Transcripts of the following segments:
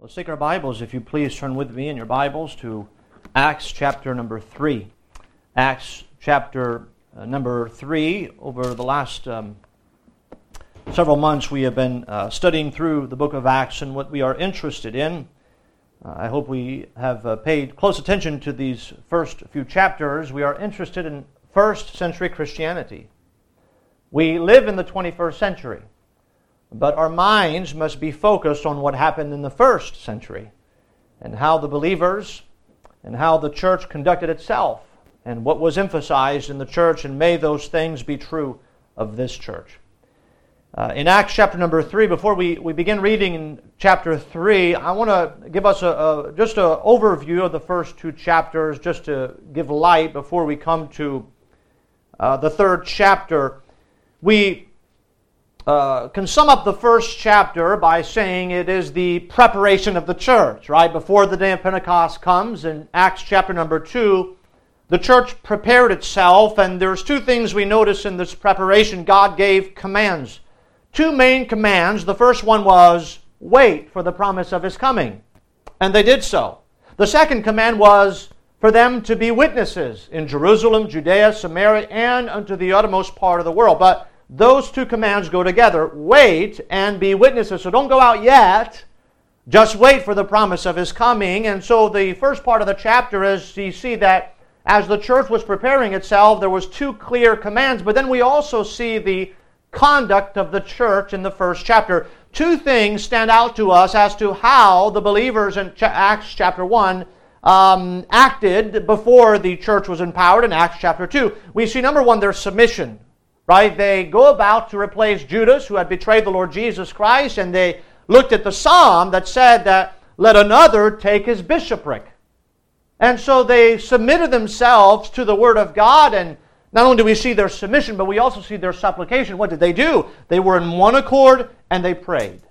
Let's take our Bibles, if you please, turn with me in your Bibles to Acts chapter number 3. Acts chapter uh, number 3. Over the last um, several months, we have been uh, studying through the book of Acts and what we are interested in. Uh, I hope we have uh, paid close attention to these first few chapters. We are interested in first century Christianity. We live in the 21st century. But our minds must be focused on what happened in the first century and how the believers and how the church conducted itself and what was emphasized in the church, and may those things be true of this church. Uh, in Acts chapter number 3, before we, we begin reading in chapter 3, I want to give us a, a just an overview of the first two chapters, just to give light before we come to uh, the third chapter. We uh, can sum up the first chapter by saying it is the preparation of the church, right? Before the day of Pentecost comes in Acts chapter number 2, the church prepared itself, and there's two things we notice in this preparation. God gave commands. Two main commands. The first one was wait for the promise of his coming, and they did so. The second command was for them to be witnesses in Jerusalem, Judea, Samaria, and unto the uttermost part of the world. But those two commands go together. Wait and be witnesses. So don't go out yet. Just wait for the promise of his coming. And so the first part of the chapter is you see that as the church was preparing itself, there was two clear commands, but then we also see the conduct of the church in the first chapter. Two things stand out to us as to how the believers in Acts chapter 1 um, acted before the church was empowered in Acts chapter 2. We see, number one, their submission right? They go about to replace Judas, who had betrayed the Lord Jesus Christ, and they looked at the psalm that said that let another take his bishopric. And so they submitted themselves to the Word of God, and not only do we see their submission, but we also see their supplication. What did they do? They were in one accord and they prayed.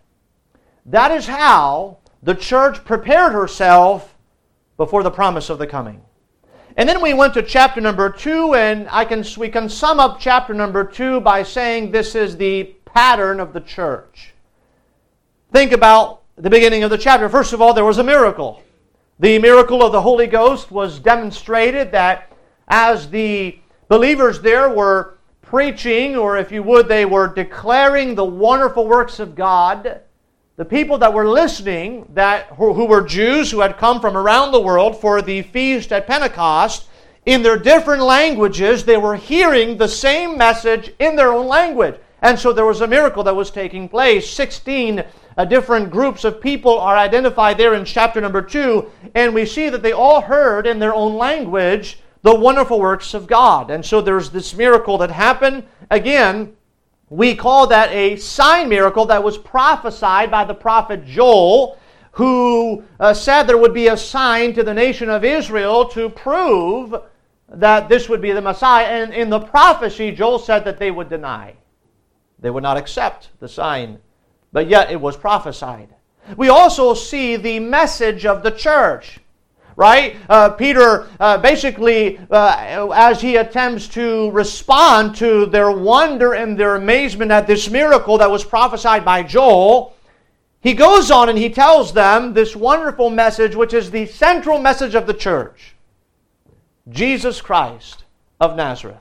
That is how the church prepared herself before the promise of the coming. And then we went to chapter number two, and I can, we can sum up chapter number two by saying this is the pattern of the church. Think about the beginning of the chapter. First of all, there was a miracle. The miracle of the Holy Ghost was demonstrated that as the believers there were preaching, or if you would, they were declaring the wonderful works of God, the people that were listening, that who, who were Jews who had come from around the world for the feast at Pentecost, in their different languages, they were hearing the same message in their own language. And so there was a miracle that was taking place. 16 uh, different groups of people are identified there in chapter number 2, and we see that they all heard in their own language the wonderful works of God. And so there's this miracle that happened. Again, we call that a sign miracle that was prophesied by the prophet Joel, who uh, said there would be a sign to the nation of Israel to prove that this would be the Messiah. And in the prophecy, Joel said that they would deny. They would not accept the sign, but yet it was prophesied. We also see the message of the church right? Uh, Peter uh, basically, uh, as he attempts to respond to their wonder and their amazement at this miracle that was prophesied by Joel, he goes on and he tells them this wonderful message, which is the central message of the church Jesus Christ of Nazareth.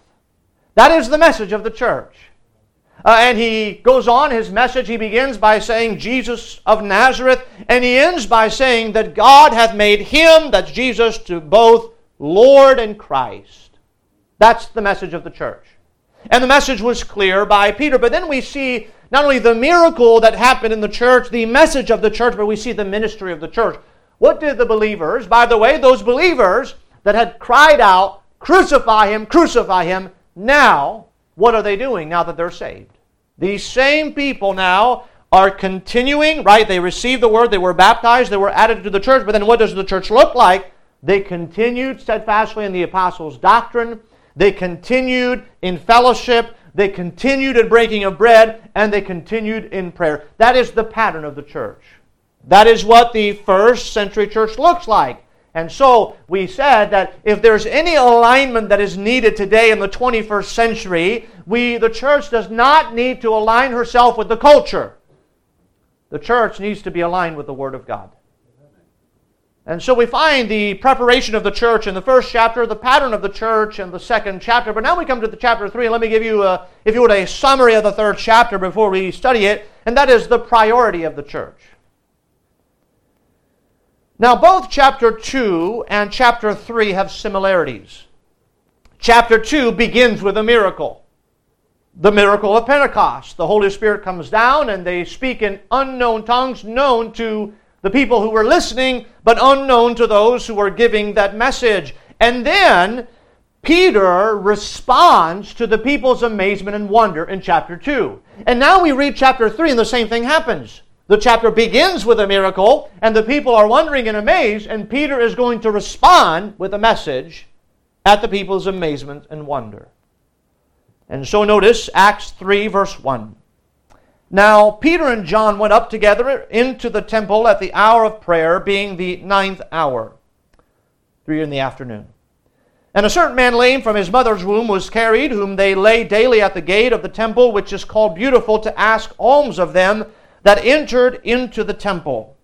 That is the message of the church. Uh, and he goes on his message. He begins by saying, Jesus of Nazareth, and he ends by saying that God hath made him, that's Jesus, to both Lord and Christ. That's the message of the church. And the message was clear by Peter. But then we see not only the miracle that happened in the church, the message of the church, but we see the ministry of the church. What did the believers, by the way, those believers that had cried out, Crucify him, crucify him, now, what are they doing now that they're saved? These same people now are continuing, right? They received the word, they were baptized, they were added to the church, but then what does the church look like? They continued steadfastly in the apostles' doctrine, they continued in fellowship, they continued in breaking of bread, and they continued in prayer. That is the pattern of the church. That is what the first century church looks like. And so we said that if there's any alignment that is needed today in the 21st century, we, the church does not need to align herself with the culture. The church needs to be aligned with the Word of God. And so we find the preparation of the church in the first chapter, the pattern of the church in the second chapter. But now we come to the chapter three, and let me give you, a, if you would, a summary of the third chapter before we study it, and that is the priority of the church. Now, both chapter 2 and chapter 3 have similarities. Chapter 2 begins with a miracle the miracle of Pentecost. The Holy Spirit comes down and they speak in unknown tongues, known to the people who were listening, but unknown to those who were giving that message. And then Peter responds to the people's amazement and wonder in chapter 2. And now we read chapter 3 and the same thing happens. The chapter begins with a miracle, and the people are wondering and amazed, and Peter is going to respond with a message at the people's amazement and wonder. And so notice Acts 3, verse 1. Now Peter and John went up together into the temple at the hour of prayer, being the ninth hour, three in the afternoon. And a certain man lame from his mother's womb was carried, whom they lay daily at the gate of the temple, which is called Beautiful, to ask alms of them that entered into the temple,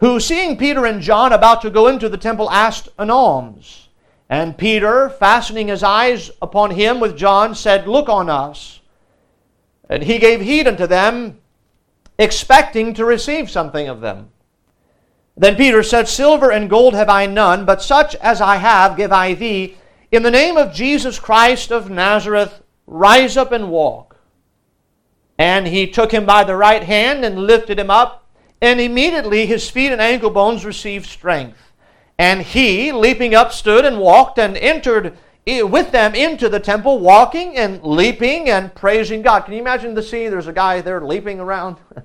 who, seeing Peter and John about to go into the temple, asked an alms. And Peter, fastening his eyes upon him with John, said, Look on us. And he gave heed unto them, expecting to receive something of them. Then Peter said, Silver and gold have I none, but such as I have give I thee. In the name of Jesus Christ of Nazareth, rise up and walk. And he took him by the right hand and lifted him up, and immediately his feet and ankle bones received strength. And he, leaping up, stood and walked and entered with them into the temple, walking and leaping and praising God. Can you imagine the scene? There's a guy there leaping around.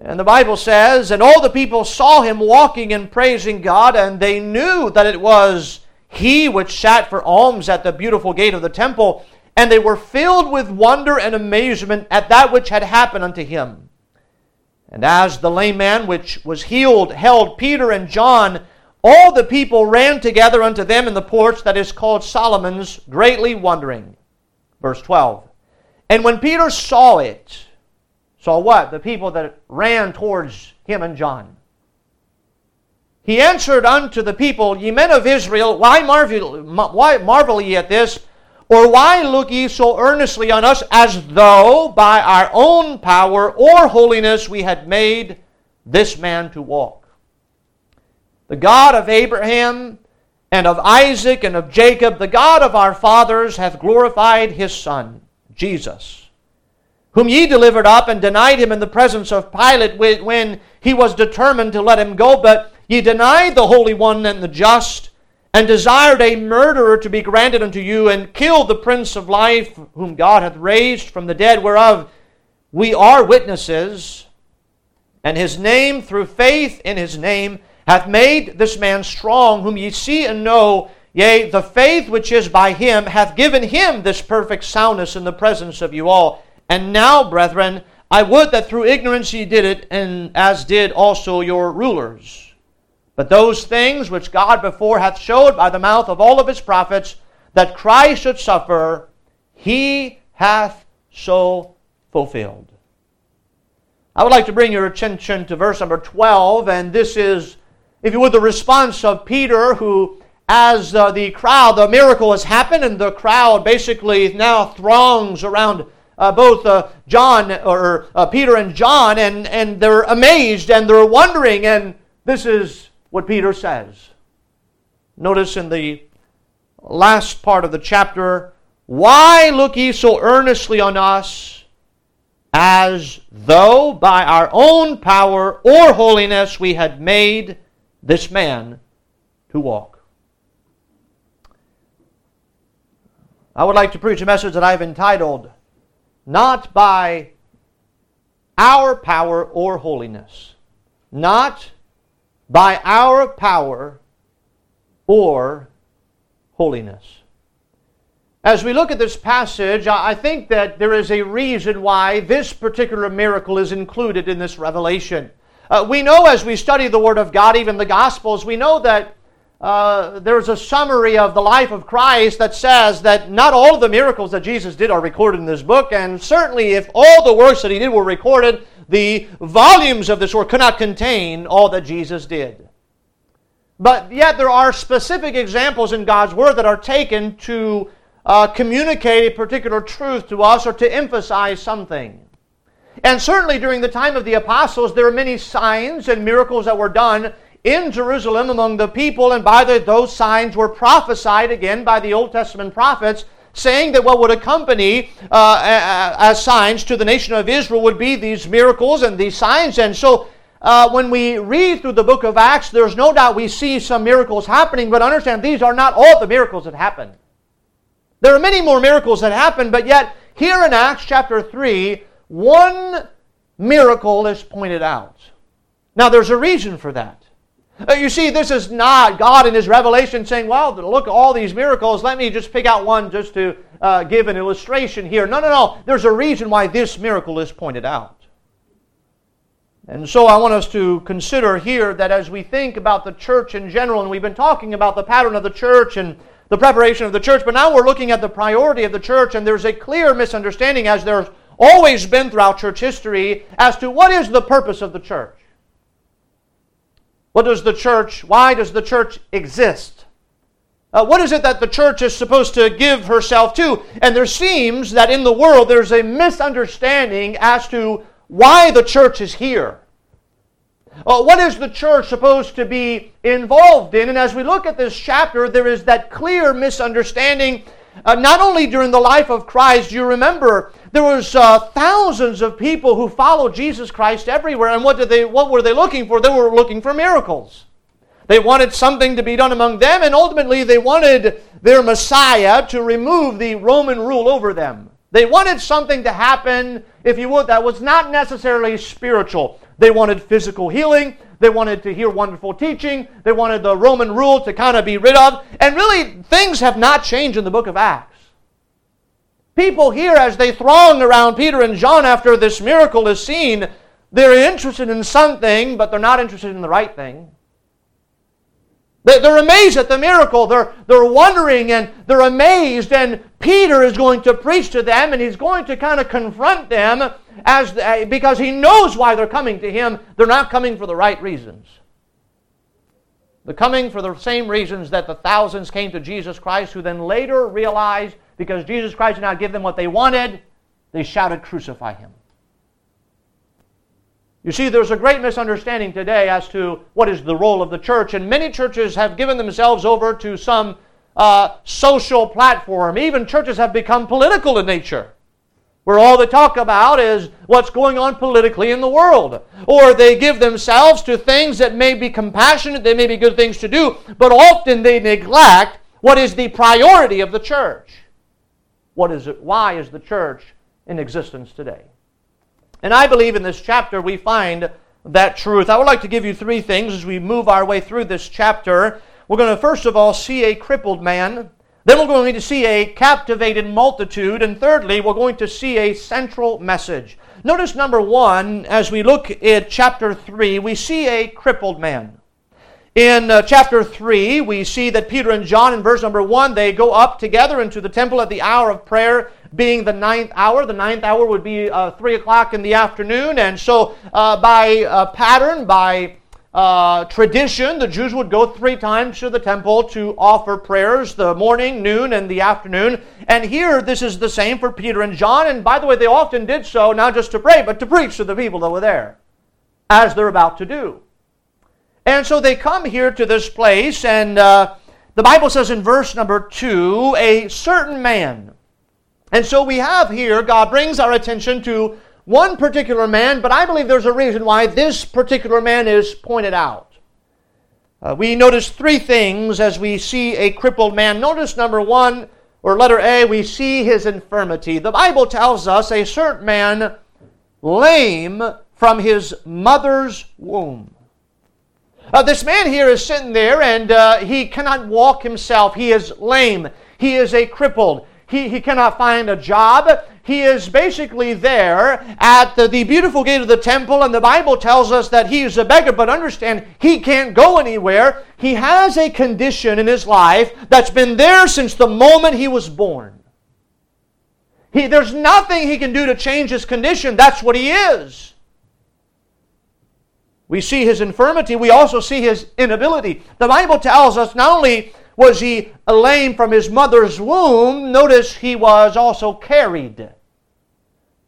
and the Bible says, And all the people saw him walking and praising God, and they knew that it was he which sat for alms at the beautiful gate of the temple and they were filled with wonder and amazement at that which had happened unto him. And as the lame man which was healed held Peter and John, all the people ran together unto them in the porch that is called Solomon's, greatly wondering. Verse 12. And when Peter saw it, saw what? The people that ran towards him and John. He answered unto the people, Ye men of Israel, why marvel, why marvel ye at this? Or why look ye so earnestly on us as though by our own power or holiness we had made this man to walk? The God of Abraham and of Isaac and of Jacob, the God of our fathers, hath glorified his Son, Jesus, whom ye delivered up and denied him in the presence of Pilate when he was determined to let him go. But ye denied the Holy One and the just and desired a murderer to be granted unto you, and killed the Prince of Life, whom God hath raised from the dead, whereof we are witnesses. And his name, through faith in his name, hath made this man strong, whom ye see and know. Yea, the faith which is by him hath given him this perfect soundness in the presence of you all. And now, brethren, I would that through ignorance ye did it, and as did also your rulers. But those things which God before hath showed by the mouth of all of his prophets, that Christ should suffer, he hath so fulfilled. I would like to bring your attention to verse number 12, and this is, if you would, the response of Peter, who, as uh, the crowd, the miracle has happened, and the crowd basically now throngs around uh, both uh, John, or uh, Peter and John, and, and they're amazed and they're wondering, and this is what Peter says. Notice in the last part of the chapter, why look ye so earnestly on us, as though by our own power or holiness we had made this man to walk? I would like to preach a message that I've entitled, Not by Our Power or Holiness. Not by our power or holiness. As we look at this passage, I think that there is a reason why this particular miracle is included in this revelation. Uh, we know as we study the Word of God, even the Gospels, we know that uh, there's a summary of the life of Christ that says that not all of the miracles that Jesus did are recorded in this book, and certainly if all the works that he did were recorded, the volumes of this work cannot contain all that Jesus did. But yet, there are specific examples in God's Word that are taken to uh, communicate a particular truth to us or to emphasize something. And certainly during the time of the apostles, there are many signs and miracles that were done in Jerusalem among the people, and by the, those signs were prophesied again by the Old Testament prophets, saying that what would accompany uh, as signs to the nation of Israel would be these miracles and these signs. And so uh, when we read through the book of Acts, there's no doubt we see some miracles happening, but understand these are not all the miracles that happened. There are many more miracles that happened, but yet here in Acts chapter 3, one miracle is pointed out. Now, there's a reason for that. Uh, you see, this is not God in His revelation saying, well, look at all these miracles. Let me just pick out one just to uh, give an illustration here. No, no, no. There's a reason why this miracle is pointed out. And so I want us to consider here that as we think about the church in general, and we've been talking about the pattern of the church and the preparation of the church, but now we're looking at the priority of the church, and there's a clear misunderstanding, as there's always been throughout church history, as to what is the purpose of the church. What does the church, why does the church exist? Uh, what is it that the church is supposed to give herself to? And there seems that in the world there's a misunderstanding as to why the church is here. Uh, what is the church supposed to be involved in? And as we look at this chapter, there is that clear misunderstanding. Uh, not only during the life of Christ, you remember there was uh, thousands of people who followed Jesus Christ everywhere, and what did they? What were they looking for? They were looking for miracles. They wanted something to be done among them, and ultimately they wanted their Messiah to remove the Roman rule over them. They wanted something to happen, if you would, that was not necessarily spiritual. They wanted physical healing. They wanted to hear wonderful teaching. They wanted the Roman rule to kind of be rid of. And really, things have not changed in the book of Acts. People here, as they throng around Peter and John after this miracle is seen, they're interested in something, but they're not interested in the right thing. They're amazed at the miracle. They're, they're wondering and they're amazed. And Peter is going to preach to them and he's going to kind of confront them as, uh, because he knows why they're coming to him. They're not coming for the right reasons. They're coming for the same reasons that the thousands came to Jesus Christ, who then later realized because Jesus Christ did not give them what they wanted, they shouted, Crucify him. You see, there's a great misunderstanding today as to what is the role of the church, and many churches have given themselves over to some uh, social platform. Even churches have become political in nature, where all they talk about is what's going on politically in the world. Or they give themselves to things that may be compassionate, they may be good things to do, but often they neglect what is the priority of the church. What is it? Why is the church in existence today? And I believe in this chapter we find that truth. I would like to give you three things as we move our way through this chapter. We're going to first of all see a crippled man. Then we're going to see a captivated multitude. And thirdly, we're going to see a central message. Notice number one, as we look at chapter 3, we see a crippled man. In uh, chapter 3, we see that Peter and John, in verse number 1, they go up together into the temple at the hour of prayer being the ninth hour. The ninth hour would be uh, 3 o'clock in the afternoon. And so, uh, by uh, pattern, by uh, tradition, the Jews would go three times to the temple to offer prayers the morning, noon, and the afternoon. And here, this is the same for Peter and John. And by the way, they often did so not just to pray, but to preach to the people that were there, as they're about to do. And so they come here to this place, and uh, the Bible says in verse number two, a certain man and so we have here, God brings our attention to one particular man, but I believe there's a reason why this particular man is pointed out. Uh, we notice three things as we see a crippled man. Notice number one, or letter A, we see his infirmity. The Bible tells us a certain man lame from his mother's womb. Uh, this man here is sitting there and uh, he cannot walk himself. He is lame. He is a crippled. He, he cannot find a job. He is basically there at the, the beautiful gate of the temple, and the Bible tells us that he is a beggar, but understand, he can't go anywhere. He has a condition in his life that's been there since the moment he was born. He, there's nothing he can do to change his condition. That's what he is. we see his infirmity, we also see his inability. The Bible tells us not only was he lame from his mother's womb, notice he was also carried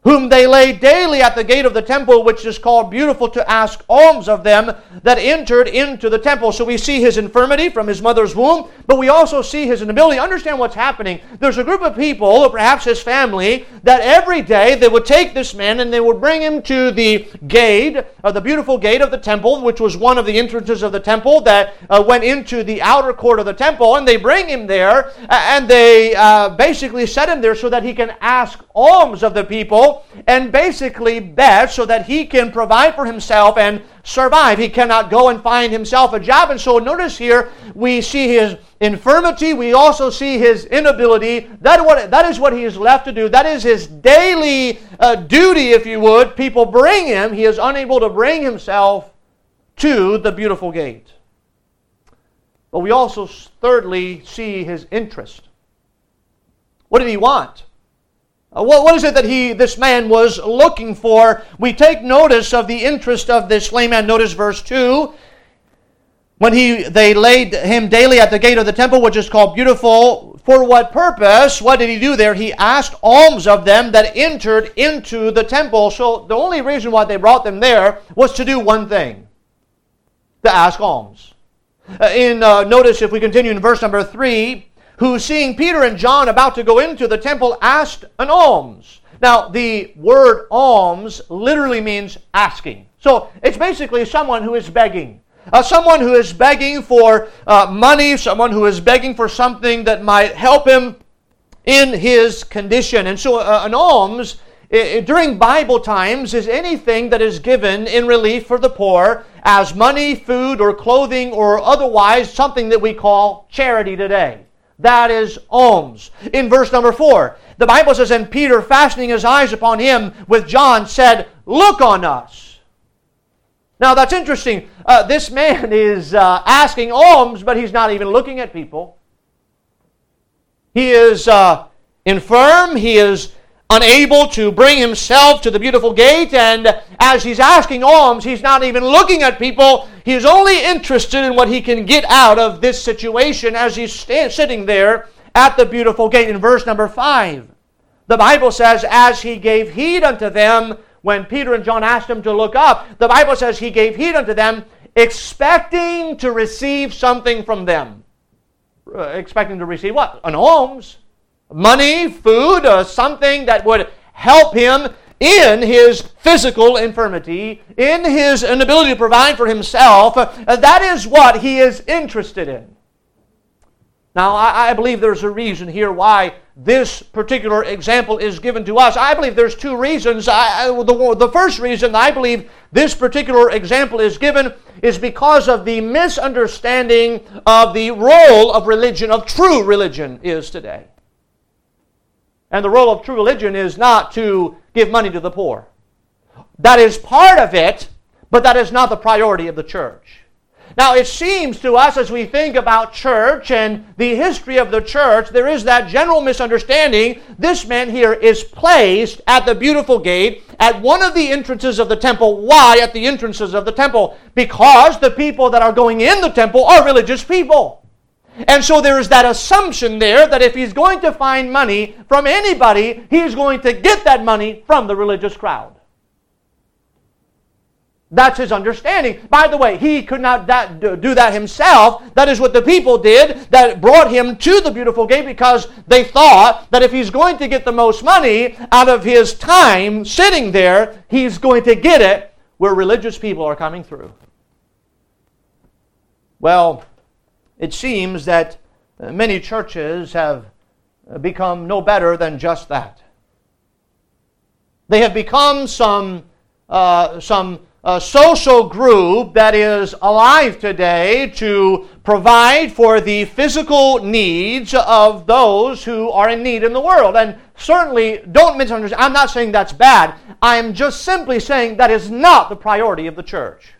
whom they lay daily at the gate of the temple, which is called beautiful, to ask alms of them that entered into the temple. So we see his infirmity from his mother's womb, but we also see his inability. Understand what's happening. There's a group of people, or perhaps his family, that every day they would take this man and they would bring him to the gate, uh, the beautiful gate of the temple, which was one of the entrances of the temple that uh, went into the outer court of the temple, and they bring him there, and they uh, basically set him there so that he can ask alms of the people and basically beg so that he can provide for himself and survive. He cannot go and find himself a job. And so notice here we see his infirmity, we also see his inability. That, what, that is what he is left to do. That is his daily uh, duty, if you would. People bring him, he is unable to bring himself to the beautiful gate. But we also, thirdly, see his interest. What did he want? Uh, what, what is it that he, this man was looking for? We take notice of the interest of this lame man. Notice verse 2. When he, they laid him daily at the gate of the temple, which is called Beautiful, for what purpose? What did he do there? He asked alms of them that entered into the temple. So the only reason why they brought them there was to do one thing to ask alms. Uh, in uh, notice, if we continue in verse number 3, who, seeing Peter and John about to go into the temple, asked an alms. Now, the word alms literally means asking. So it's basically someone who is begging. Uh, someone who is begging for uh, money, someone who is begging for something that might help him in his condition. And so uh, an alms during Bible times is anything that is given in relief for the poor as money, food, or clothing, or otherwise something that we call charity today. That is alms. In verse number 4, the Bible says, And Peter, fastening his eyes upon him with John, said, Look on us. Now that's interesting. Uh, this man is uh, asking alms, but he's not even looking at people. He is uh, infirm. He is unable to bring himself to the beautiful gate, and as he's asking alms, he's not even looking at people. He's only interested in what he can get out of this situation as he's sitting there at the beautiful gate. In verse number 5, the Bible says, As he gave heed unto them, when Peter and John asked him to look up, the Bible says he gave heed unto them, expecting to receive something from them. Uh, expecting to receive what? An alms money, food, something that would help him in his physical infirmity, in his inability to provide for himself. Uh, that is what he is interested in. Now, I, I, believe there's a reason here why this particular example is given to us. I believe there's two reasons. I, the, the first reason I believe this particular example is given is because of the misunderstanding of the role of religion, of true religion, is today. And the role of true religion is not to give money to the poor. That is part of it, but that is not the priority of the church. Now, it seems to us as we think about church and the history of the church, there is that general misunderstanding. This man here is placed at the beautiful gate at one of the entrances of the temple. Why at the entrances of the temple? Because the people that are going in the temple are religious people. And so there is that assumption there that if he's going to find money from anybody, he's going to get that money from the religious crowd. That's his understanding. By the way, he could not do that himself. That is what the people did that brought him to the beautiful gate because they thought that if he's going to get the most money out of his time sitting there, he's going to get it where religious people are coming through. Well, it seems that uh, many churches have uh, become no better than just that. They have become some, uh, some uh, social group that is alive today to provide for the physical needs of those who are in need in the world. And certainly, don't misunderstand, I'm not saying that's bad. I am just simply saying that is not the priority of the church.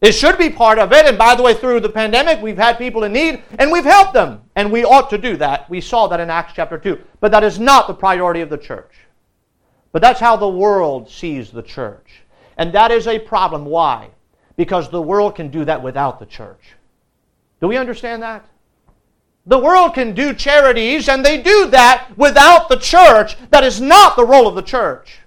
It should be part of it. And by the way, through the pandemic, we've had people in need and we've helped them. And we ought to do that. We saw that in Acts chapter 2. But that is not the priority of the church. But that's how the world sees the church. And that is a problem. Why? Because the world can do that without the church. Do we understand that? The world can do charities, and they do that without the church. That is not the role of the church.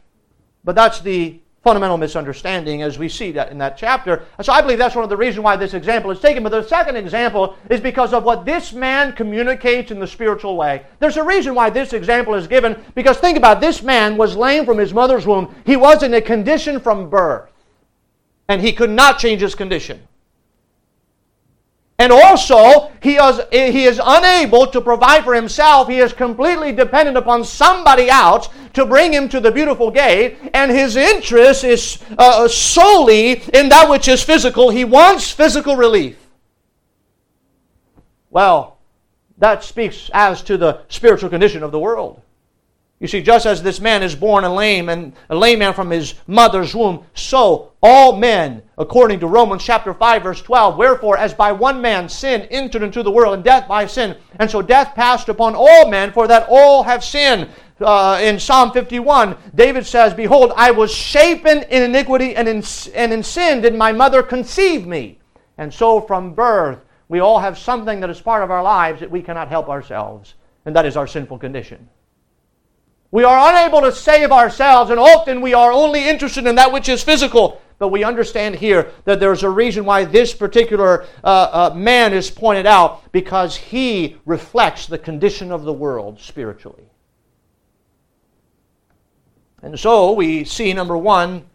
But that's the fundamental misunderstanding as we see that in that chapter. So I believe that's one of the reasons why this example is taken. But the second example is because of what this man communicates in the spiritual way. There's a reason why this example is given because think about it, this man was lame from his mother's womb. He was in a condition from birth. And he could not change his condition. And also, he is, he is unable to provide for himself. He is completely dependent upon somebody else to bring him to the beautiful gate. And his interest is uh, solely in that which is physical. He wants physical relief. Well, that speaks as to the spiritual condition of the world. You see, just as this man is born a lame and a lame man from his mother's womb, so all men, according to Romans chapter 5, verse 12, wherefore, as by one man sin entered into the world, and death by sin, and so death passed upon all men, for that all have sinned. Uh, in Psalm 51, David says, Behold, I was shapen in iniquity, and in, and in sin did my mother conceive me. And so from birth, we all have something that is part of our lives that we cannot help ourselves, and that is our sinful condition. We are unable to save ourselves, and often we are only interested in that which is physical. But we understand here that there's a reason why this particular uh, uh, man is pointed out because he reflects the condition of the world spiritually. And so we see, number one,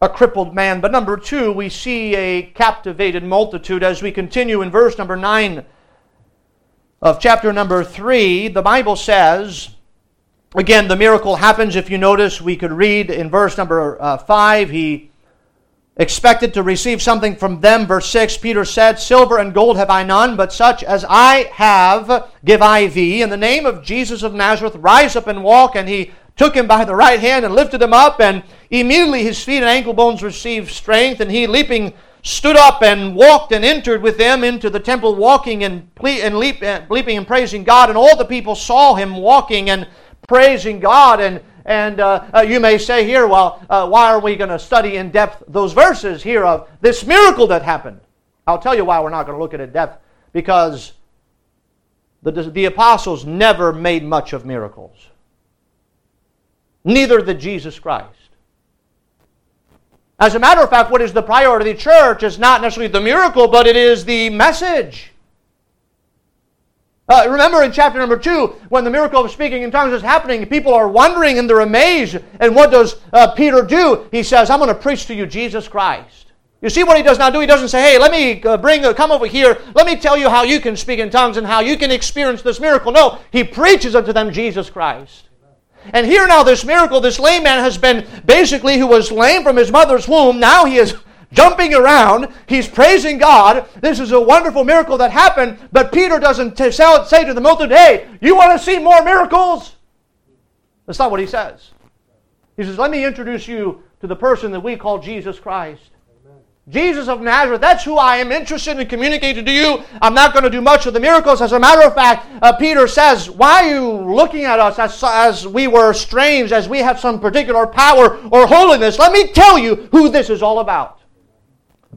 a crippled man. But number two, we see a captivated multitude. As we continue in verse number 9 of chapter number 3, the Bible says, Again, the miracle happens. If you notice, we could read in verse number uh, 5, he expected to receive something from them. Verse 6, Peter said, Silver and gold have I none, but such as I have give I thee. In the name of Jesus of Nazareth, rise up and walk. And he took him by the right hand and lifted him up, and immediately his feet and ankle bones received strength. And he, leaping, stood up and walked and entered with them into the temple, walking and, ple- and leap, leaping and praising God. And all the people saw him walking and praising God. And, and uh, uh, you may say here, well, uh, why are we going to study in depth those verses here of this miracle that happened? I'll tell you why we're not going to look at it in depth. Because the, the apostles never made much of miracles. Neither did Jesus Christ. As a matter of fact, what is the priority of the church is not necessarily the miracle, but it is the message. Uh, remember in chapter number two, when the miracle of speaking in tongues is happening, people are wondering and they're amazed. And what does uh, Peter do? He says, I'm going to preach to you Jesus Christ. You see what he does not do? He doesn't say, hey, let me uh, bring, uh, come over here. Let me tell you how you can speak in tongues and how you can experience this miracle. No, he preaches unto them Jesus Christ. And here now, this miracle, this lame man has been basically, who was lame from his mother's womb, now he is jumping around. He's praising God. This is a wonderful miracle that happened. But Peter doesn't t- say to the multitude, hey, you want to see more miracles? That's not what he says. He says, let me introduce you to the person that we call Jesus Christ. Jesus of Nazareth, that's who I am interested in communicating to you. I'm not going to do much of the miracles. As a matter of fact, uh, Peter says, Why are you looking at us as, as we were strange, as we have some particular power or holiness? Let me tell you who this is all about.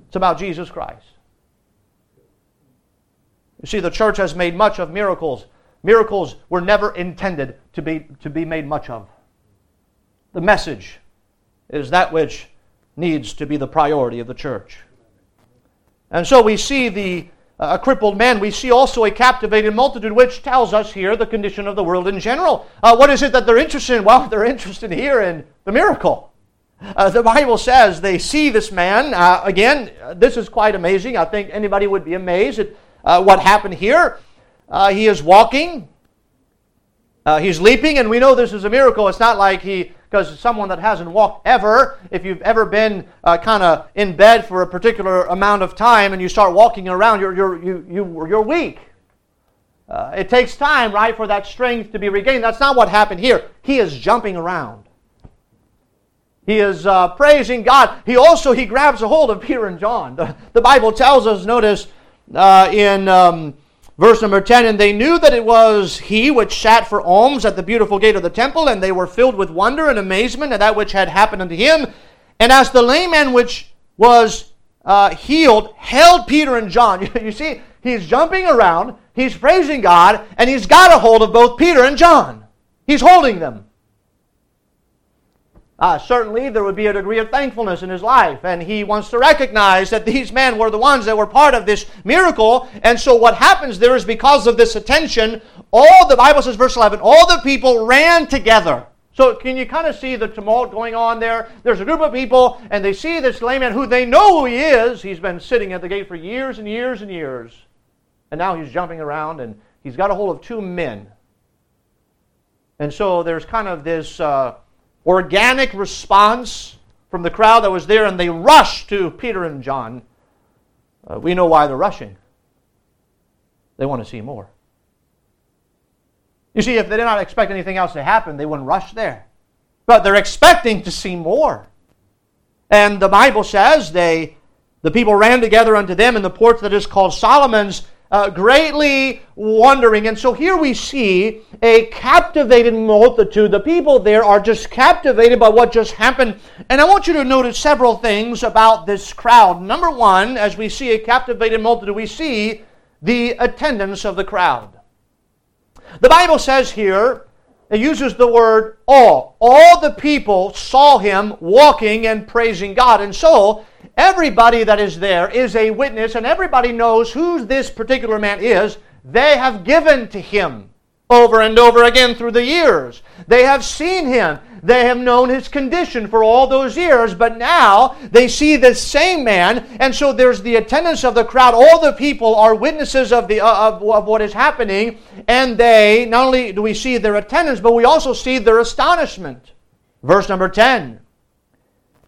It's about Jesus Christ. You see, the church has made much of miracles. Miracles were never intended to be, to be made much of. The message is that which needs to be the priority of the church. And so we see the uh, a crippled man. We see also a captivated multitude, which tells us here the condition of the world in general. Uh, what is it that they're interested in? Well, they're interested here in the miracle. Uh, the Bible says they see this man. Uh, again, this is quite amazing. I think anybody would be amazed at uh, what happened here. Uh, he is walking, uh, he's leaping, and we know this is a miracle. It's not like he, because someone that hasn't walked ever, if you've ever been uh, kind of in bed for a particular amount of time and you start walking around, you're, you're, you, you, you're weak. it takes time, right, for that strength to be regained. That's not what happened here. He is jumping around. He is uh, praising God. He also he grabs a hold of Peter and John. The, the Bible tells us, notice uh, in um, verse number 10, and they knew that it was he which sat for alms at the beautiful gate of the temple, and they were filled with wonder and amazement at that which had happened unto him. And as the lame man which was uh, healed held Peter and John, you see, he's jumping around, he's praising God, and he's got a hold of both Peter and John. He's holding them. Uh, certainly, there would be a degree of thankfulness in his life, and he wants to recognize that these men were the ones that were part of this miracle. And so, what happens there is because of this attention, all the Bible says, verse 11, all the people ran together. So, can you kind of see the tumult going on there? There's a group of people, and they see this lame man who they know who he is. He's been sitting at the gate for years and years and years. And now he's jumping around, and he's got a hold of two men. And so, there's kind of this. Uh, organic response from the crowd that was there, and they rush to Peter and John. Uh, we know why they're rushing. They want to see more. You see, if they did not expect anything else to happen, they wouldn't rush there. But they're expecting to see more. And the Bible says they the people ran together unto them in the porch that is called Solomon's uh, greatly wondering. And so here we see a captivated multitude. The people there are just captivated by what just happened. And I want you to notice several things about this crowd. Number one, as we see a captivated multitude, we see the attendance of the crowd. The Bible says here, it uses the word all. All the people saw him walking and praising God. And so, Everybody that is there is a witness, and everybody knows who this particular man is. They have given to him over and over again through the years. They have seen him. They have known his condition for all those years, but now they see the same man, and so there's the attendance of the crowd. All the people are witnesses of, the, uh, of, of what is happening, and they, not only do we see their attendance, but we also see their astonishment. Verse number 10.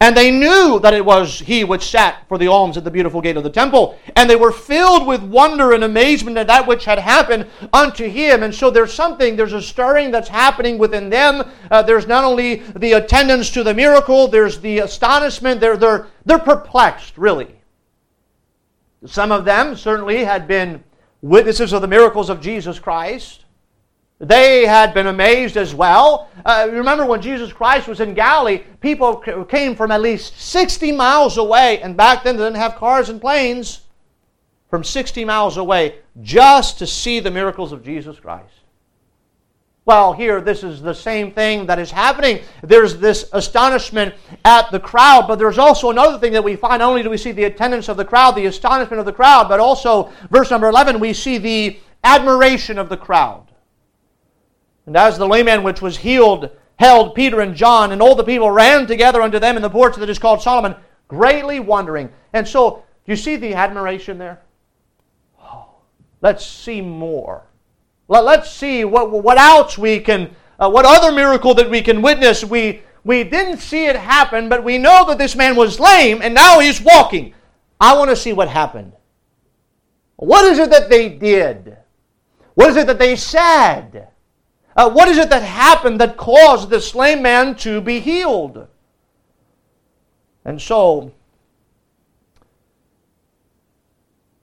And they knew that it was he which sat for the alms at the beautiful gate of the temple. And they were filled with wonder and amazement at that which had happened unto him. And so there's something, there's a stirring that's happening within them. Uh, there's not only the attendance to the miracle, there's the astonishment. They're, they're, they're perplexed, really. Some of them certainly had been witnesses of the miracles of Jesus Christ. They had been amazed as well. Uh, remember when Jesus Christ was in Galilee, people came from at least 60 miles away, and back then they didn't have cars and planes, from 60 miles away just to see the miracles of Jesus Christ. Well, here, this is the same thing that is happening. There's this astonishment at the crowd, but there's also another thing that we find. Not only do we see the attendance of the crowd, the astonishment of the crowd, but also, verse number 11, we see the admiration of the crowd. And as the layman which was healed held Peter and John, and all the people ran together unto them in the porch that is called Solomon, greatly wondering. And so, you see the admiration there? Oh, let's see more. Let, us see what, what else we can, uh, what other miracle that we can witness. We, we didn't see it happen, but we know that this man was lame and now he's walking. I want to see what happened. What is it that they did? What is it that they said? Uh, what is it that happened that caused this lame man to be healed? And so,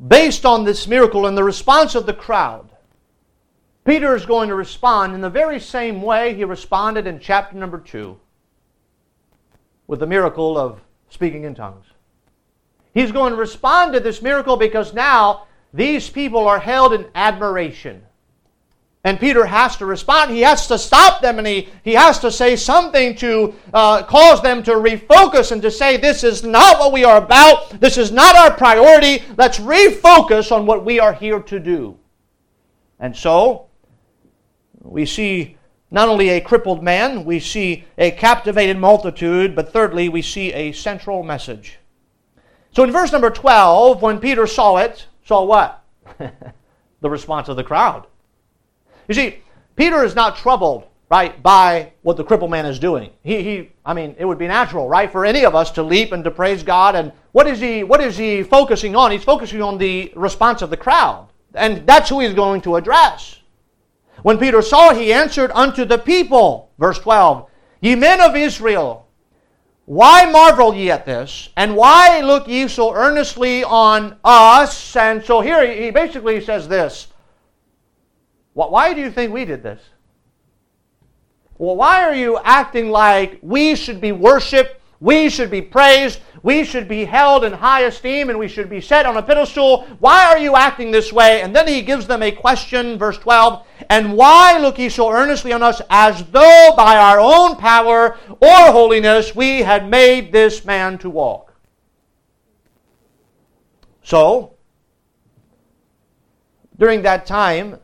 based on this miracle and the response of the crowd, Peter is going to respond in the very same way he responded in chapter number 2 with the miracle of speaking in tongues. He's going to respond to this miracle because now these people are held in admiration. And Peter has to respond. He has to stop them and he, he has to say something to uh, cause them to refocus and to say, This is not what we are about. This is not our priority. Let's refocus on what we are here to do. And so, we see not only a crippled man, we see a captivated multitude, but thirdly, we see a central message. So in verse number 12, when Peter saw it, saw what? the response of the crowd. You see, Peter is not troubled, right, by what the crippled man is doing. He, he, I mean, it would be natural, right, for any of us to leap and to praise God. And what is he, what is he focusing on? He's focusing on the response of the crowd. And that's who he's going to address. When Peter saw he answered unto the people, verse 12, Ye men of Israel, why marvel ye at this? And why look ye so earnestly on us? And so here he basically says this why do you think we did this? Well, why are you acting like we should be worshiped We should be praised. We should be held in high esteem and we should be set on a pedestal. Why are you acting this way? And then he gives them a question, verse 12. And why look ye so earnestly on us as though by our own power or holiness we had made this man to walk? So, during that time,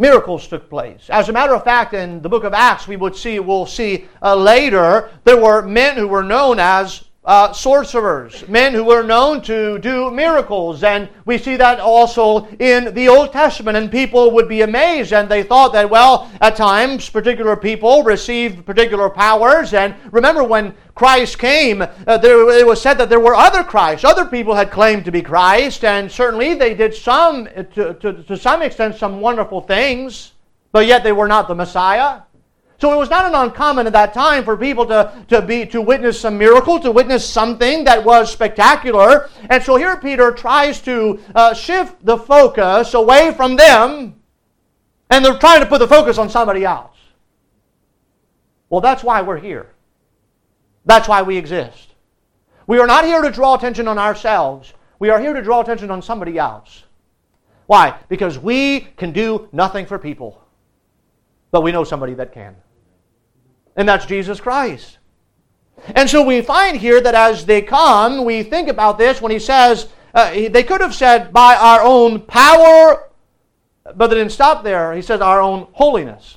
miracles took place. As a matter of fact, in the book of Acts, we would see, we'll see uh, later, there were men who were known as uh, sorcerers, men who were known to do miracles. And we see that also in the Old Testament. And people would be amazed and they thought that, well, at times particular people received particular powers. And remember when Christ came, uh, there, it was said that there were other Christs. Other people had claimed to be Christ. And certainly they did some, to, to, to some extent, some wonderful things. But yet they were not the Messiah. So it was not an uncommon at that time for people to, to, be, to witness some miracle, to witness something that was spectacular. And so here Peter tries to uh, shift the focus away from them, and they're trying to put the focus on somebody else. Well, that's why we're here. That's why we exist. We are not here to draw attention on ourselves. We are here to draw attention on somebody else. Why? Because we can do nothing for people. But we know somebody that can and that's Jesus Christ. And so we find here that as they come, we think about this when he says, uh, they could have said, by our own power, but they didn't stop there. He says, our own holiness.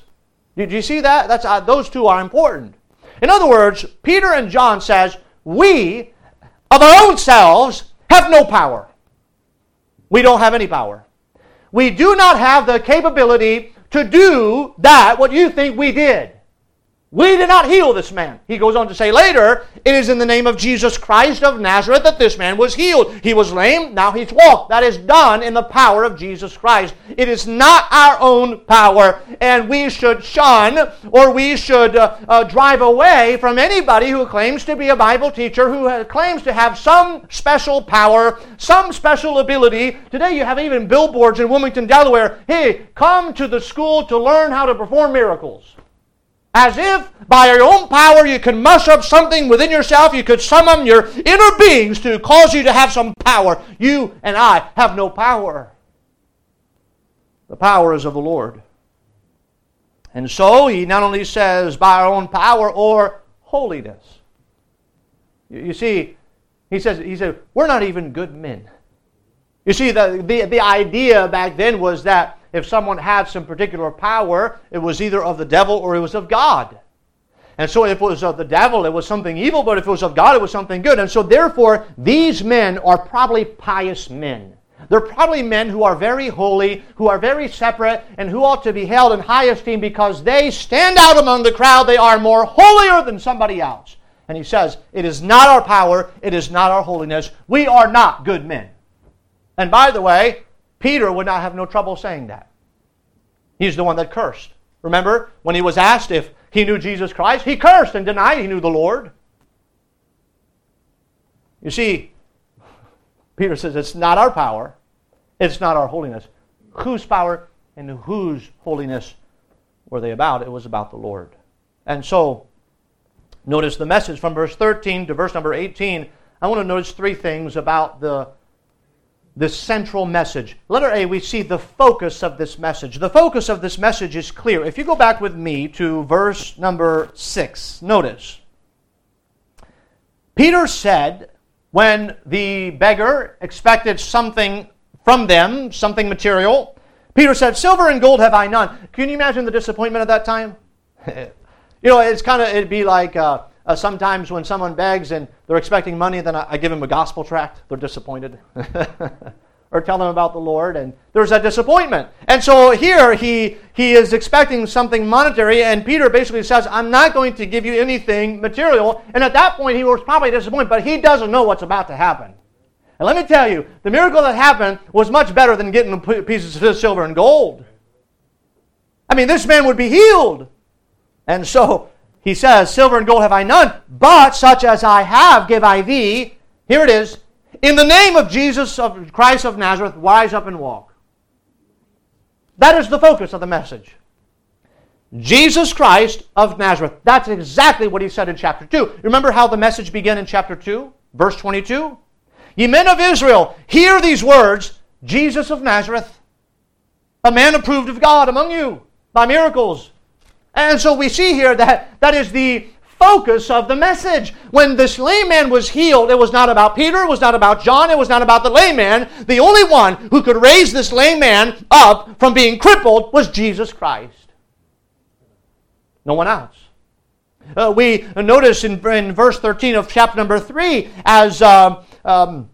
Did you see that? That's, uh, those two are important. In other words, Peter and John says, we, of our own selves, have no power. We don't have any power. We do not have the capability to do that, what you think we did. We did not heal this man. He goes on to say later, it is in the name of Jesus Christ of Nazareth that this man was healed. He was lame, now he's walked. That is done in the power of Jesus Christ. It is not our own power, and we should shun or we should uh, uh, drive away from anybody who claims to be a Bible teacher, who claims to have some special power, some special ability. Today you have even billboards in Wilmington, Delaware. Hey, come to the school to learn how to perform miracles. As if by your own power you could muster up something within yourself, you could summon your inner beings to cause you to have some power. You and I have no power. The power is of the Lord. And so he not only says by our own power or holiness. You see, he says, he said, we're not even good men. You see, the, the, the idea back then was that if someone had some particular power, it was either of the devil or it was of God. And so if it was of the devil, it was something evil, but if it was of God, it was something good. And so therefore, these men are probably pious men. They're probably men who are very holy, who are very separate, and who ought to be held in high esteem because they stand out among the crowd. They are more holier than somebody else. And he says, It is not our power, it is not our holiness. We are not good men. And by the way, Peter would not have no trouble saying that. He's the one that cursed. Remember, when he was asked if he knew Jesus Christ, he cursed and denied he knew the Lord. You see, Peter says it's not our power, it's not our holiness. Whose power and whose holiness were they about? It was about the Lord. And so, notice the message from verse 13 to verse number 18. I want to notice three things about the this central message. Letter A, we see the focus of this message. The focus of this message is clear. If you go back with me to verse number 6, notice. Peter said, when the beggar expected something from them, something material, Peter said, Silver and gold have I none. Can you imagine the disappointment at that time? you know, it's kind of, it'd be like, uh, uh, sometimes when someone begs and they're expecting money, then I, I give them a gospel tract. They're disappointed. or tell them about the Lord, and there's that disappointment. And so here he, he is expecting something monetary, and Peter basically says, I'm not going to give you anything material. And at that point, he was probably disappointed, but he doesn't know what's about to happen. And let me tell you, the miracle that happened was much better than getting pieces of silver and gold. I mean, this man would be healed. And so he says, Silver and gold have I none, but such as I have give I thee. Here it is. In the name of Jesus of Christ of Nazareth, rise up and walk. That is the focus of the message. Jesus Christ of Nazareth. That's exactly what he said in chapter 2. Remember how the message began in chapter 2, verse 22? Ye men of Israel, hear these words Jesus of Nazareth, a man approved of God among you by miracles. And so we see here that that is the focus of the message. When this layman was healed, it was not about Peter, it was not about John, it was not about the layman. The only one who could raise this layman up from being crippled was Jesus Christ. No one else. Uh, we notice in, in, verse 13 of chapter number 3, as uh, um,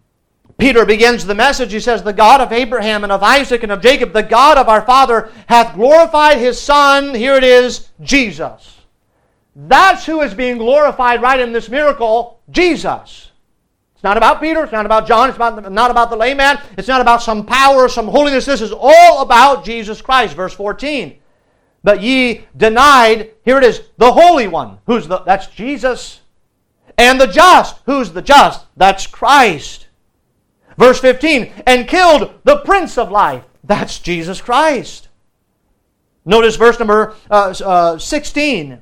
Peter begins the message, he says, The God of Abraham and of Isaac and of Jacob, the God of our father, hath glorified his Son, here it is, Jesus. That's who is being glorified right in this miracle, Jesus. It's not about Peter, it's not about John, it's about, not about the layman, it's not about some power, some holiness. This is all about Jesus Christ. Verse 14. But ye denied, here it is, the Holy One. Who's the that's Jesus. And the just. Who's the just? That's Christ. Verse 15, and killed the Prince of Life. That's Jesus Christ. Notice verse number uh, uh, 16.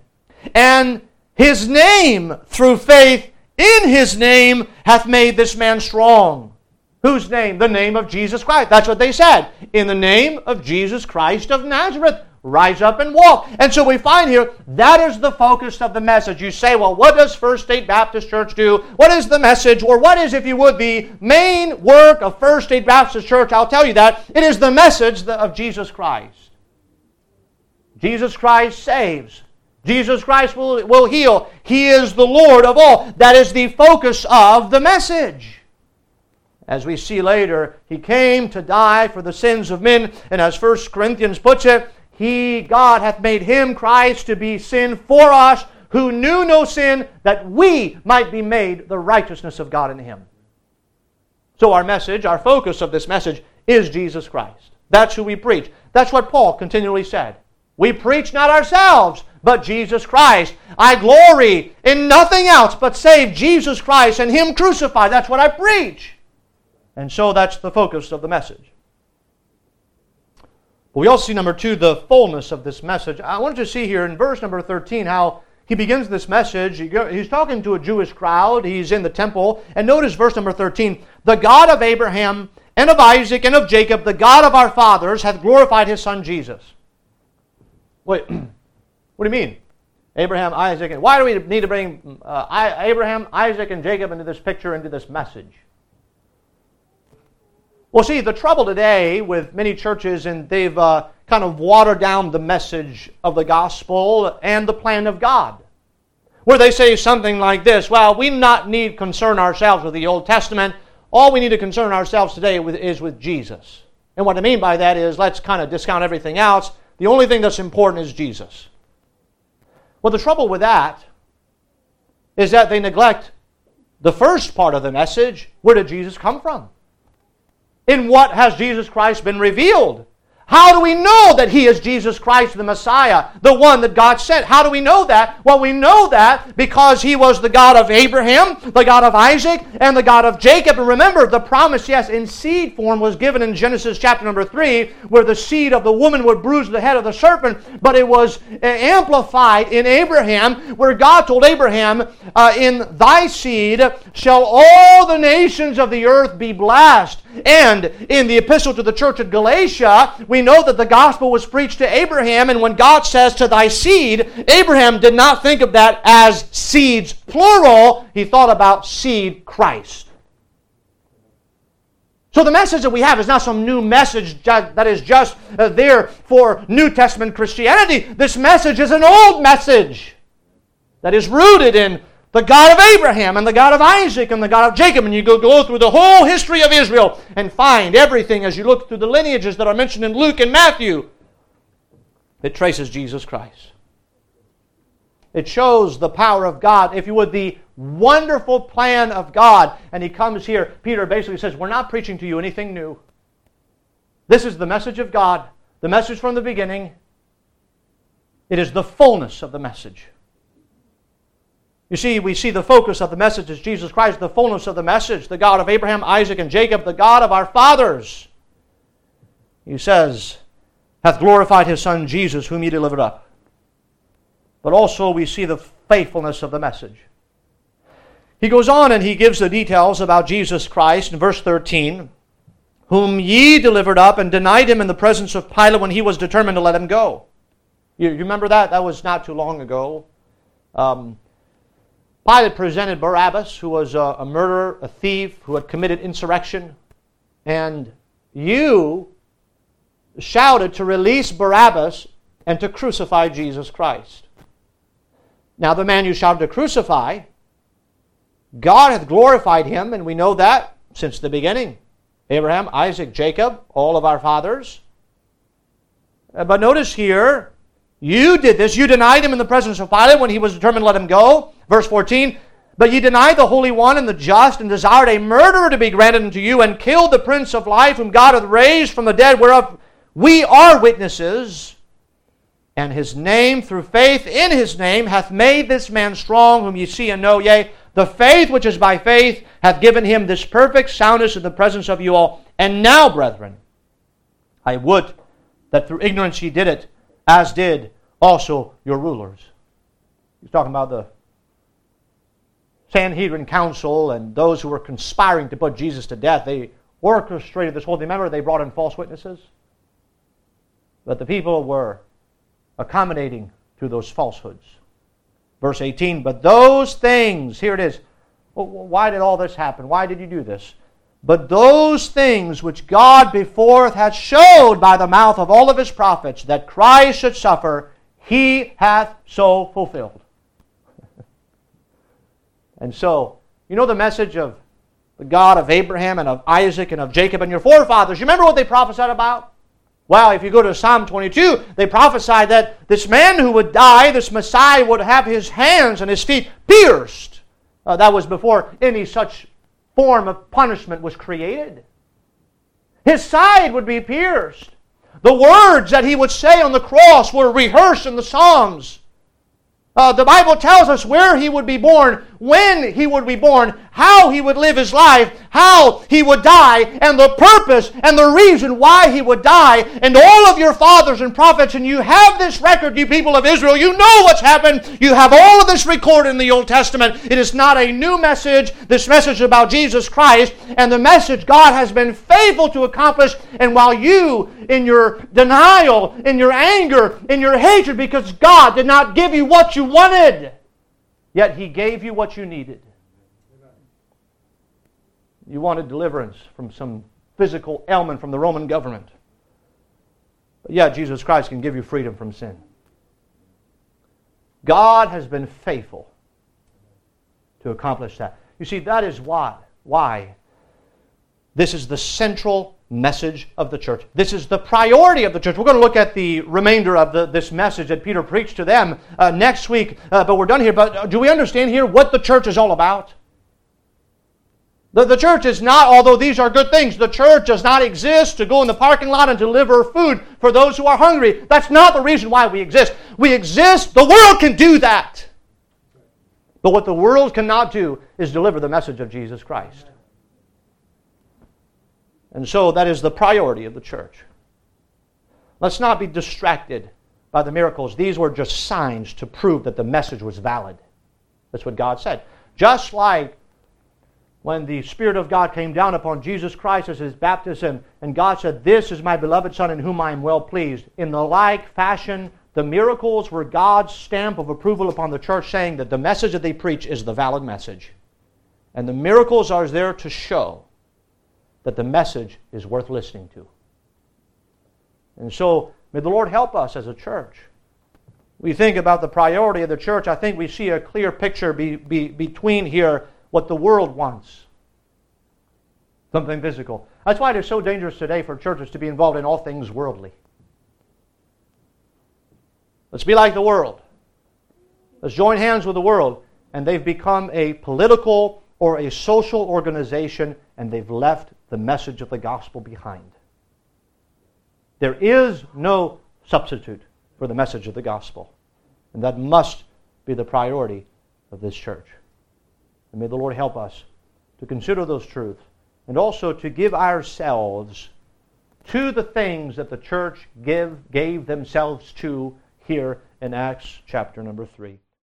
And his name, through faith in his name, hath made this man strong. Whose name? The name of Jesus Christ. That's what they said. In the name of Jesus Christ of Nazareth rise up and walk. And so we find here that is the focus of the message. You say, well, what does First State Baptist Church do? What is the message? Or what is, if you would, the main work of First State Baptist Church? I'll tell you that. It is the message of Jesus Christ. Jesus Christ saves. Jesus Christ will, will heal. He is the Lord of all. That is the focus of the message. As we see later, he came to die for the sins of men, and as 1 Corinthians puts it, he, God, hath made him, Christ, to be sin for us, who knew no sin, that we might be made the righteousness of God in him. So, our message, our focus of this message is Jesus Christ. That's who we preach. That's what Paul continually said. We preach not ourselves, but Jesus Christ. I glory in nothing else but save Jesus Christ and Him crucified. That's what I preach. And so that's the focus of the message. We also see, number two, the fullness of this message. I wanted to see here in verse number 13 how he begins this message. He's talking to a Jewish crowd. He's in the temple. And notice verse number 13 The God of Abraham and of Isaac and of Jacob, the God of our fathers, hath glorified his son Jesus. Wait, what do you mean? Abraham, Isaac, and why do we need to bring uh, Abraham, Isaac, and Jacob into this picture, into this message? Well, see, the trouble today with many churches, and they've uh, kind of watered down the message of the gospel and the plan of God. Where they say something like this Well, we not need concern ourselves with the Old Testament. All we need to concern ourselves today with, is with Jesus. And what I mean by that is let's kind of discount everything else. The only thing that's important is Jesus. Well, the trouble with that is that they neglect the first part of the message. Where did Jesus come from? In what has Jesus Christ been revealed? How do we know that He is Jesus Christ, the Messiah, the one that God sent? How do we know that? Well, we know that because He was the God of Abraham, the God of Isaac, and the God of Jacob. And remember, the promise, yes, in seed form was given in Genesis chapter number 3, where the seed of the woman would bruise the head of the serpent, but it was amplified in Abraham, where God told Abraham, uh, In thy seed shall all the nations of the earth be blessed. And in the epistle to the church at Galatia, we know that the gospel was preached to Abraham, and when God says to thy seed, Abraham did not think of that as seeds plural, he thought about seed Christ. So the message that we have is not some new message that is just uh, there for New Testament Christianity. This message is an old message that is rooted in the God of Abraham and the God of Isaac and the God of Jacob. And you go, go through the whole history of Israel and find everything as you look through the lineages that are mentioned in Luke and Matthew. It traces Jesus Christ. It shows the power of God, if you would, the wonderful plan of God. And he comes here, Peter basically says, We're not preaching to you anything new. This is the message of God, the message from the beginning. It is the fullness of the message. You see, we see the focus of the message is Jesus Christ, the fullness of the message, the God of Abraham, Isaac, and Jacob, the God of our fathers. He says, hath glorified his Son Jesus, whom he delivered up. but also we see the faithfulness of the message. He goes on and he gives the details about Jesus Christ in verse 13, whom ye delivered up and denied him in the presence of Pilate when he was determined to let him go. You, remember that? That was not too long ago. Um, Pilate presented Barabbas, who was a, a murderer, a thief, who had committed insurrection, and you shouted to release Barabbas and to crucify Jesus Christ. Now, the man you shouted to crucify, God hath glorified him, and we know that since the beginning. Abraham, Isaac, Jacob, all of our fathers. Uh, but notice here, you did this. You denied him in the presence of Pilate when he was determined to let him go. Verse 14. But ye denied the Holy One and the just, and desired a murderer to be granted unto you, and killed the Prince of Life, whom God hath raised from the dead, whereof we are witnesses. And his name, through faith in his name, hath made this man strong, whom ye see and know. Yea, the faith which is by faith hath given him this perfect soundness in the presence of you all. And now, brethren, I would that through ignorance ye did it as did also your rulers. He's talking about the Sanhedrin council and those who were conspiring to put Jesus to death. They orchestrated this whole thing. Remember, they brought in false witnesses? But the people were accommodating to those falsehoods. Verse 18, but those things, here it is. Why did all this happen? Why did you do this? But those things which God before hath showed by the mouth of all of his prophets that Christ should suffer, he hath so fulfilled. And so, you know the message of the God of Abraham and of Isaac and of Jacob and your forefathers. You remember what they prophesied about? Well, if you go to Psalm 22, they prophesied that this man who would die, this Messiah, would have his hands and his feet pierced. Uh, that was before any such form of punishment was created. His side would be pierced. The words that he would say on the cross were rehearsed in the Psalms. Uh, the Bible tells us where he would be born, when he would be born, how he would live his life, how he would die, and the purpose and the reason why he would die. And all of your fathers and prophets, and you have this record, you people of Israel, you know what's happened. You have all of this recorded in the Old Testament. It is not a new message, this message about Jesus Christ, and the message God has been faithful to accomplish. And while you, in your denial, in your anger, in your hatred, because God did not give you what you wanted, yet He gave you what you needed. You wanted deliverance from some physical ailment from the Roman government. But yet, Jesus Christ can give you freedom from sin. God has been faithful to accomplish that. You see, that is why, why this is the central message of the church. This is the priority of the church. We're going to look at the remainder of the, this message that Peter preached to them uh, next week, uh, but we're done here. But uh, do we understand here what the church is all about? The, the church is not, although these are good things, the church does not exist to go in the parking lot and deliver food for those who are hungry. That's not the reason why we exist. We exist, the world can do that. But what the world cannot do is deliver the message of Jesus Christ. And so that is the priority of the church. Let's not be distracted by the miracles. These were just signs to prove that the message was valid. That's what God said. Just like when the Spirit of God came down upon Jesus Christ as his baptism, and God said, This is my beloved Son in whom I am well pleased. In the like fashion, the miracles were God's stamp of approval upon the church, saying that the message that they preach is the valid message. And the miracles are there to show that the message is worth listening to. And so, may the Lord help us as a church. We think about the priority of the church. I think we see a clear picture be, be, between here what the world wants something physical. That's why it is so dangerous today for churches to be involved in all things worldly. Let's be like the world. Let's join hands with the world. And they've become a political or a social organization, and they've left the message of the gospel behind. There is no substitute for the message of the gospel. And that must be the priority of this church. And may the Lord help us to consider those truths and also to give ourselves to the things that the church give, gave themselves to here in Acts chapter number 3.